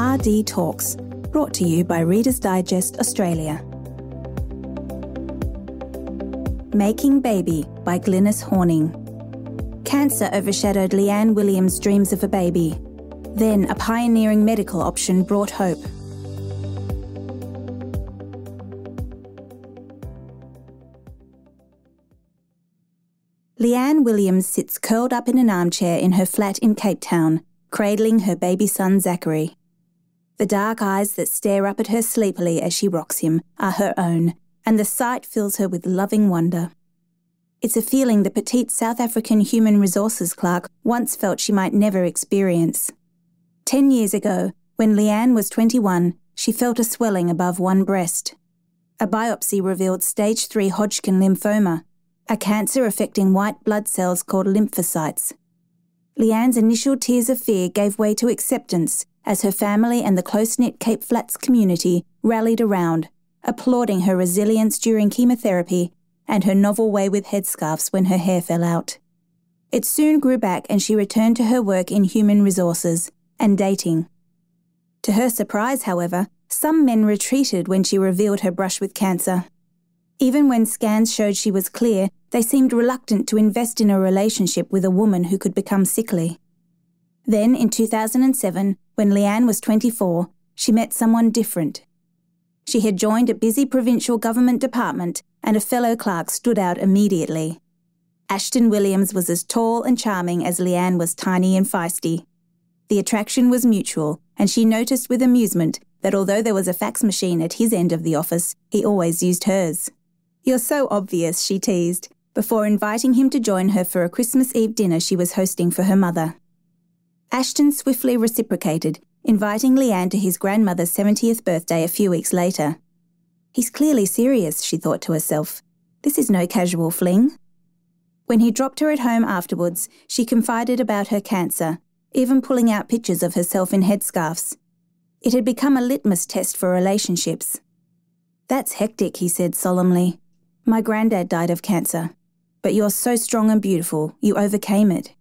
RD Talks, brought to you by Reader's Digest Australia. Making Baby by Glynis Horning. Cancer overshadowed Leanne Williams' dreams of a baby. Then a pioneering medical option brought hope. Leanne Williams sits curled up in an armchair in her flat in Cape Town, cradling her baby son Zachary. The dark eyes that stare up at her sleepily as she rocks him are her own, and the sight fills her with loving wonder. It's a feeling the petite South African human resources clerk once felt she might never experience. Ten years ago, when Leanne was 21, she felt a swelling above one breast. A biopsy revealed stage 3 Hodgkin lymphoma, a cancer affecting white blood cells called lymphocytes. Leanne's initial tears of fear gave way to acceptance as her family and the close knit Cape Flats community rallied around, applauding her resilience during chemotherapy and her novel way with headscarves when her hair fell out. It soon grew back and she returned to her work in human resources and dating. To her surprise, however, some men retreated when she revealed her brush with cancer. Even when scans showed she was clear, they seemed reluctant to invest in a relationship with a woman who could become sickly. Then, in 2007, when Leanne was 24, she met someone different. She had joined a busy provincial government department, and a fellow clerk stood out immediately. Ashton Williams was as tall and charming as Leanne was tiny and feisty. The attraction was mutual, and she noticed with amusement that although there was a fax machine at his end of the office, he always used hers. You're so obvious, she teased, before inviting him to join her for a Christmas Eve dinner she was hosting for her mother. Ashton swiftly reciprocated, inviting Leanne to his grandmother's 70th birthday a few weeks later. He's clearly serious, she thought to herself. This is no casual fling. When he dropped her at home afterwards, she confided about her cancer, even pulling out pictures of herself in headscarves. It had become a litmus test for relationships. That's hectic, he said solemnly. My granddad died of cancer, but you're so strong and beautiful, you overcame it.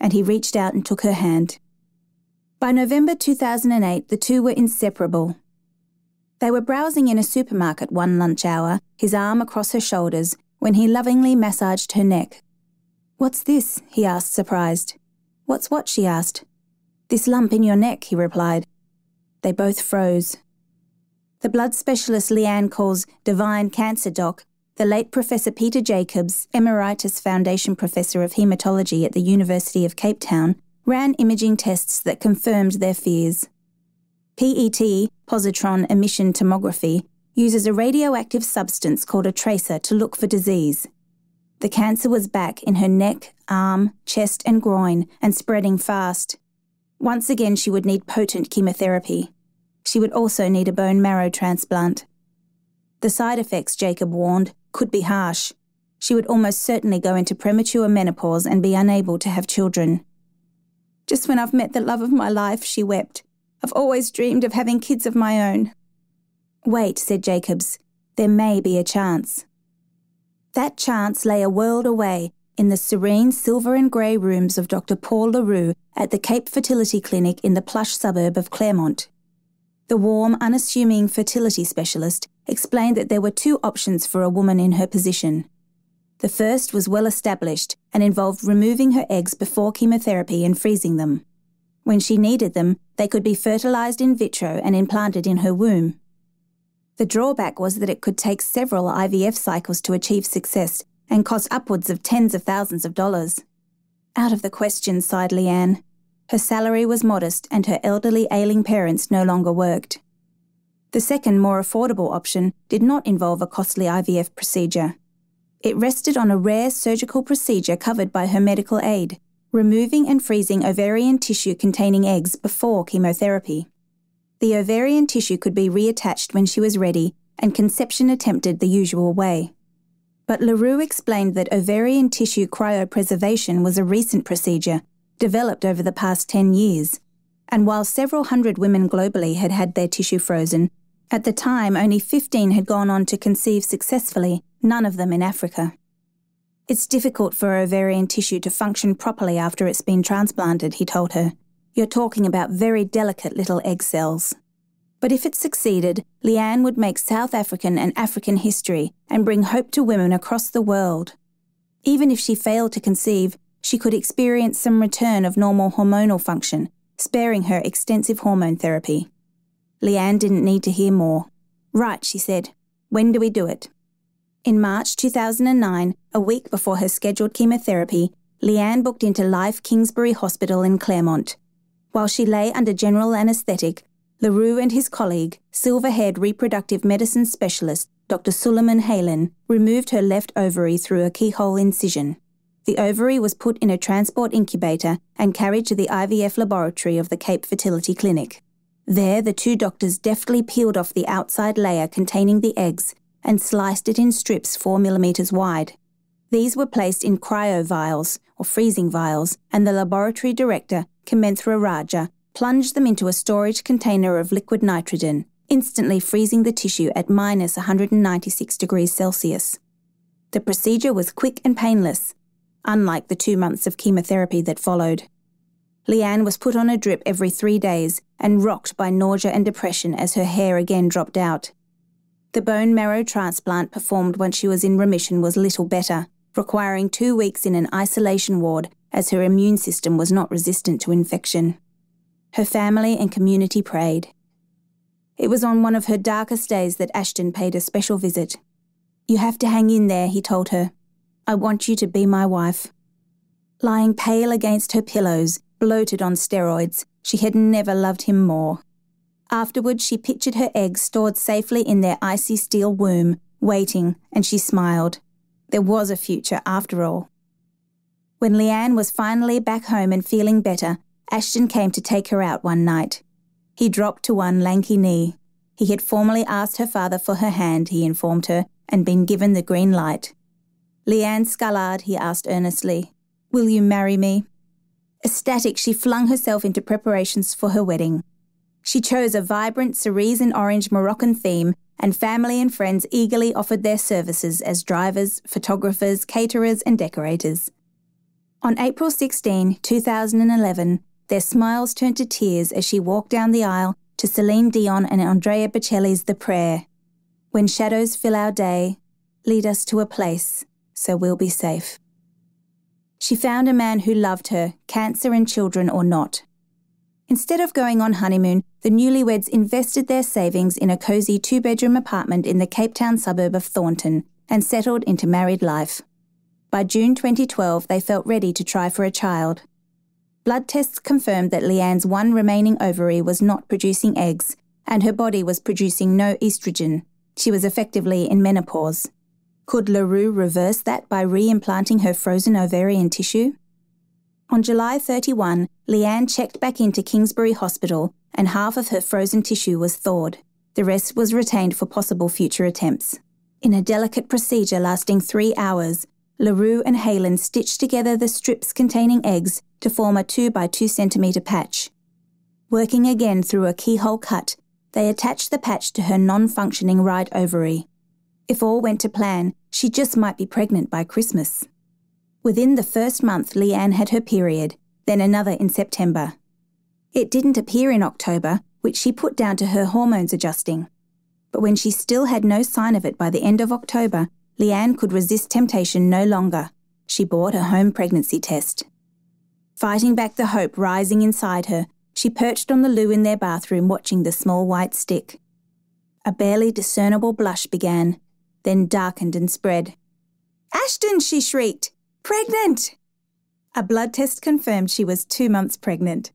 And he reached out and took her hand. By November 2008, the two were inseparable. They were browsing in a supermarket one lunch hour, his arm across her shoulders, when he lovingly massaged her neck. What's this? he asked, surprised. What's what? she asked. This lump in your neck, he replied. They both froze. The blood specialist Leanne calls Divine Cancer Doc the late Professor Peter Jacobs, Emeritus Foundation Professor of Haematology at the University of Cape Town, ran imaging tests that confirmed their fears. PET, positron emission tomography, uses a radioactive substance called a tracer to look for disease. The cancer was back in her neck, arm, chest, and groin, and spreading fast. Once again, she would need potent chemotherapy. She would also need a bone marrow transplant. The side effects, Jacob warned, could be harsh. She would almost certainly go into premature menopause and be unable to have children. Just when I've met the love of my life, she wept. I've always dreamed of having kids of my own. Wait, said Jacobs. There may be a chance. That chance lay a world away in the serene silver and grey rooms of Dr. Paul Le Roux at the Cape Fertility Clinic in the plush suburb of Claremont. The warm, unassuming fertility specialist explained that there were two options for a woman in her position. The first was well established and involved removing her eggs before chemotherapy and freezing them. When she needed them, they could be fertilized in vitro and implanted in her womb. The drawback was that it could take several IVF cycles to achieve success and cost upwards of tens of thousands of dollars. Out of the question, sighed Leanne. Her salary was modest and her elderly ailing parents no longer worked. The second, more affordable option did not involve a costly IVF procedure. It rested on a rare surgical procedure covered by her medical aid, removing and freezing ovarian tissue containing eggs before chemotherapy. The ovarian tissue could be reattached when she was ready and conception attempted the usual way. But Le Roux explained that ovarian tissue cryopreservation was a recent procedure developed over the past 10 years. And while several hundred women globally had had their tissue frozen, at the time only 15 had gone on to conceive successfully, none of them in Africa. It's difficult for ovarian tissue to function properly after it's been transplanted, he told her. You're talking about very delicate little egg cells. But if it succeeded, Leanne would make South African and African history and bring hope to women across the world. Even if she failed to conceive, she could experience some return of normal hormonal function, sparing her extensive hormone therapy. Leanne didn't need to hear more. Right, she said. When do we do it? In March 2009, a week before her scheduled chemotherapy, Leanne booked into Life Kingsbury Hospital in Claremont. While she lay under general anaesthetic, Le Roux and his colleague, silver haired reproductive medicine specialist Dr. Suleiman Heylen, removed her left ovary through a keyhole incision. The ovary was put in a transport incubator and carried to the IVF laboratory of the Cape Fertility Clinic. There, the two doctors deftly peeled off the outside layer containing the eggs and sliced it in strips 4 millimetres wide. These were placed in cryo vials, or freezing vials, and the laboratory director, Kamenthra Raja, plunged them into a storage container of liquid nitrogen, instantly freezing the tissue at minus 196 degrees Celsius. The procedure was quick and painless, unlike the two months of chemotherapy that followed. Leanne was put on a drip every three days and rocked by nausea and depression as her hair again dropped out. The bone marrow transplant performed when she was in remission was little better, requiring two weeks in an isolation ward as her immune system was not resistant to infection. Her family and community prayed. It was on one of her darkest days that Ashton paid a special visit. You have to hang in there, he told her. I want you to be my wife. Lying pale against her pillows, bloated on steroids, she had never loved him more. Afterwards, she pictured her eggs stored safely in their icy steel womb, waiting, and she smiled. There was a future after all. When Leanne was finally back home and feeling better, Ashton came to take her out one night. He dropped to one lanky knee. He had formally asked her father for her hand, he informed her, and been given the green light. Leanne Scullard, he asked earnestly, Will you marry me? Ecstatic, she flung herself into preparations for her wedding. She chose a vibrant cerise and orange Moroccan theme, and family and friends eagerly offered their services as drivers, photographers, caterers, and decorators. On April 16, 2011, their smiles turned to tears as she walked down the aisle to Celine Dion and Andrea Bocelli's The Prayer. When shadows fill our day, lead us to a place so we'll be safe. She found a man who loved her, cancer and children or not. Instead of going on honeymoon, the newlyweds invested their savings in a cosy two bedroom apartment in the Cape Town suburb of Thornton and settled into married life. By June 2012, they felt ready to try for a child. Blood tests confirmed that Leanne's one remaining ovary was not producing eggs, and her body was producing no estrogen. She was effectively in menopause. Could Le Roux reverse that by reimplanting her frozen ovarian tissue? On July 31, Leanne checked back into Kingsbury Hospital and half of her frozen tissue was thawed. The rest was retained for possible future attempts. In a delicate procedure lasting three hours, Le Roux and Heylen stitched together the strips containing eggs to form a 2 by 2 centimetre patch. Working again through a keyhole cut, they attached the patch to her non functioning right ovary. If all went to plan, she just might be pregnant by Christmas. Within the first month, Leanne had her period, then another in September. It didn't appear in October, which she put down to her hormones adjusting. But when she still had no sign of it by the end of October, Leanne could resist temptation no longer. She bought a home pregnancy test. Fighting back the hope rising inside her, she perched on the loo in their bathroom watching the small white stick. A barely discernible blush began, then darkened and spread. Ashton, she shrieked. Pregnant! A blood test confirmed she was two months pregnant.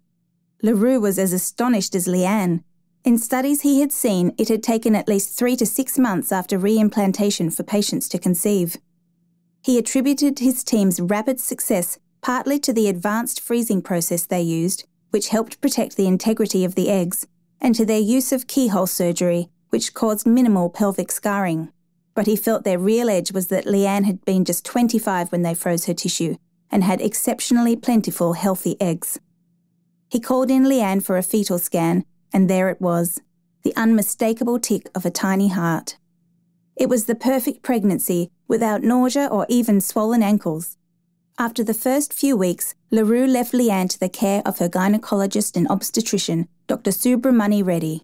Le Roux was as astonished as Leanne. In studies he had seen, it had taken at least three to six months after reimplantation for patients to conceive. He attributed his team's rapid success partly to the advanced freezing process they used, which helped protect the integrity of the eggs, and to their use of keyhole surgery, which caused minimal pelvic scarring but he felt their real edge was that Leanne had been just 25 when they froze her tissue and had exceptionally plentiful, healthy eggs. He called in Leanne for a fetal scan, and there it was the unmistakable tick of a tiny heart. It was the perfect pregnancy without nausea or even swollen ankles. After the first few weeks, Le Roux left Leanne to the care of her gynecologist and obstetrician, Dr. Subramani Reddy.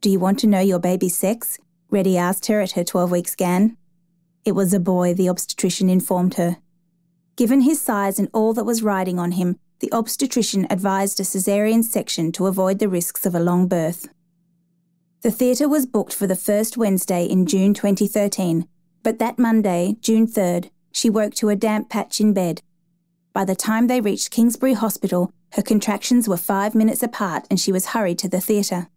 Do you want to know your baby's sex? Reddy asked her at her 12 week scan. It was a boy, the obstetrician informed her. Given his size and all that was riding on him, the obstetrician advised a caesarean section to avoid the risks of a long birth. The theatre was booked for the first Wednesday in June 2013, but that Monday, June 3rd, she woke to a damp patch in bed. By the time they reached Kingsbury Hospital, her contractions were five minutes apart and she was hurried to the theatre.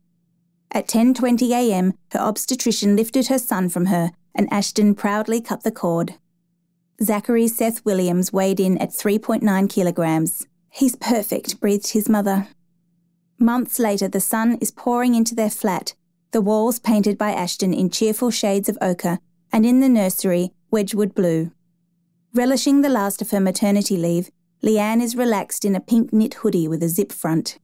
At 10:20 a.m., her obstetrician lifted her son from her, and Ashton proudly cut the cord. Zachary Seth Williams weighed in at 3.9 kilograms. He's perfect, breathed his mother. Months later, the sun is pouring into their flat, the walls painted by Ashton in cheerful shades of ochre, and in the nursery, Wedgwood blue. Relishing the last of her maternity leave, Leanne is relaxed in a pink knit hoodie with a zip front.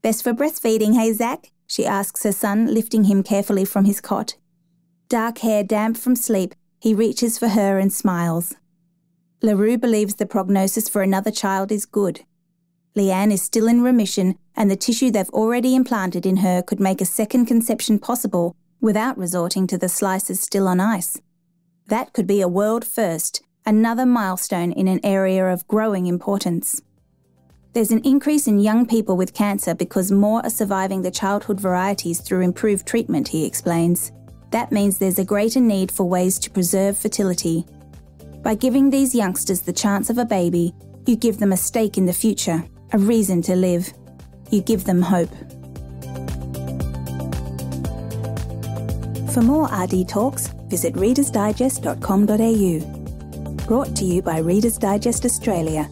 Best for breastfeeding, hey, Zach? She asks her son, lifting him carefully from his cot. Dark hair damp from sleep, he reaches for her and smiles. Le Roux believes the prognosis for another child is good. Leanne is still in remission, and the tissue they've already implanted in her could make a second conception possible without resorting to the slices still on ice. That could be a world first, another milestone in an area of growing importance. There's an increase in young people with cancer because more are surviving the childhood varieties through improved treatment, he explains. That means there's a greater need for ways to preserve fertility. By giving these youngsters the chance of a baby, you give them a stake in the future, a reason to live. You give them hope. For more RD talks, visit readersdigest.com.au brought to you by Reader's Digest Australia